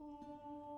oh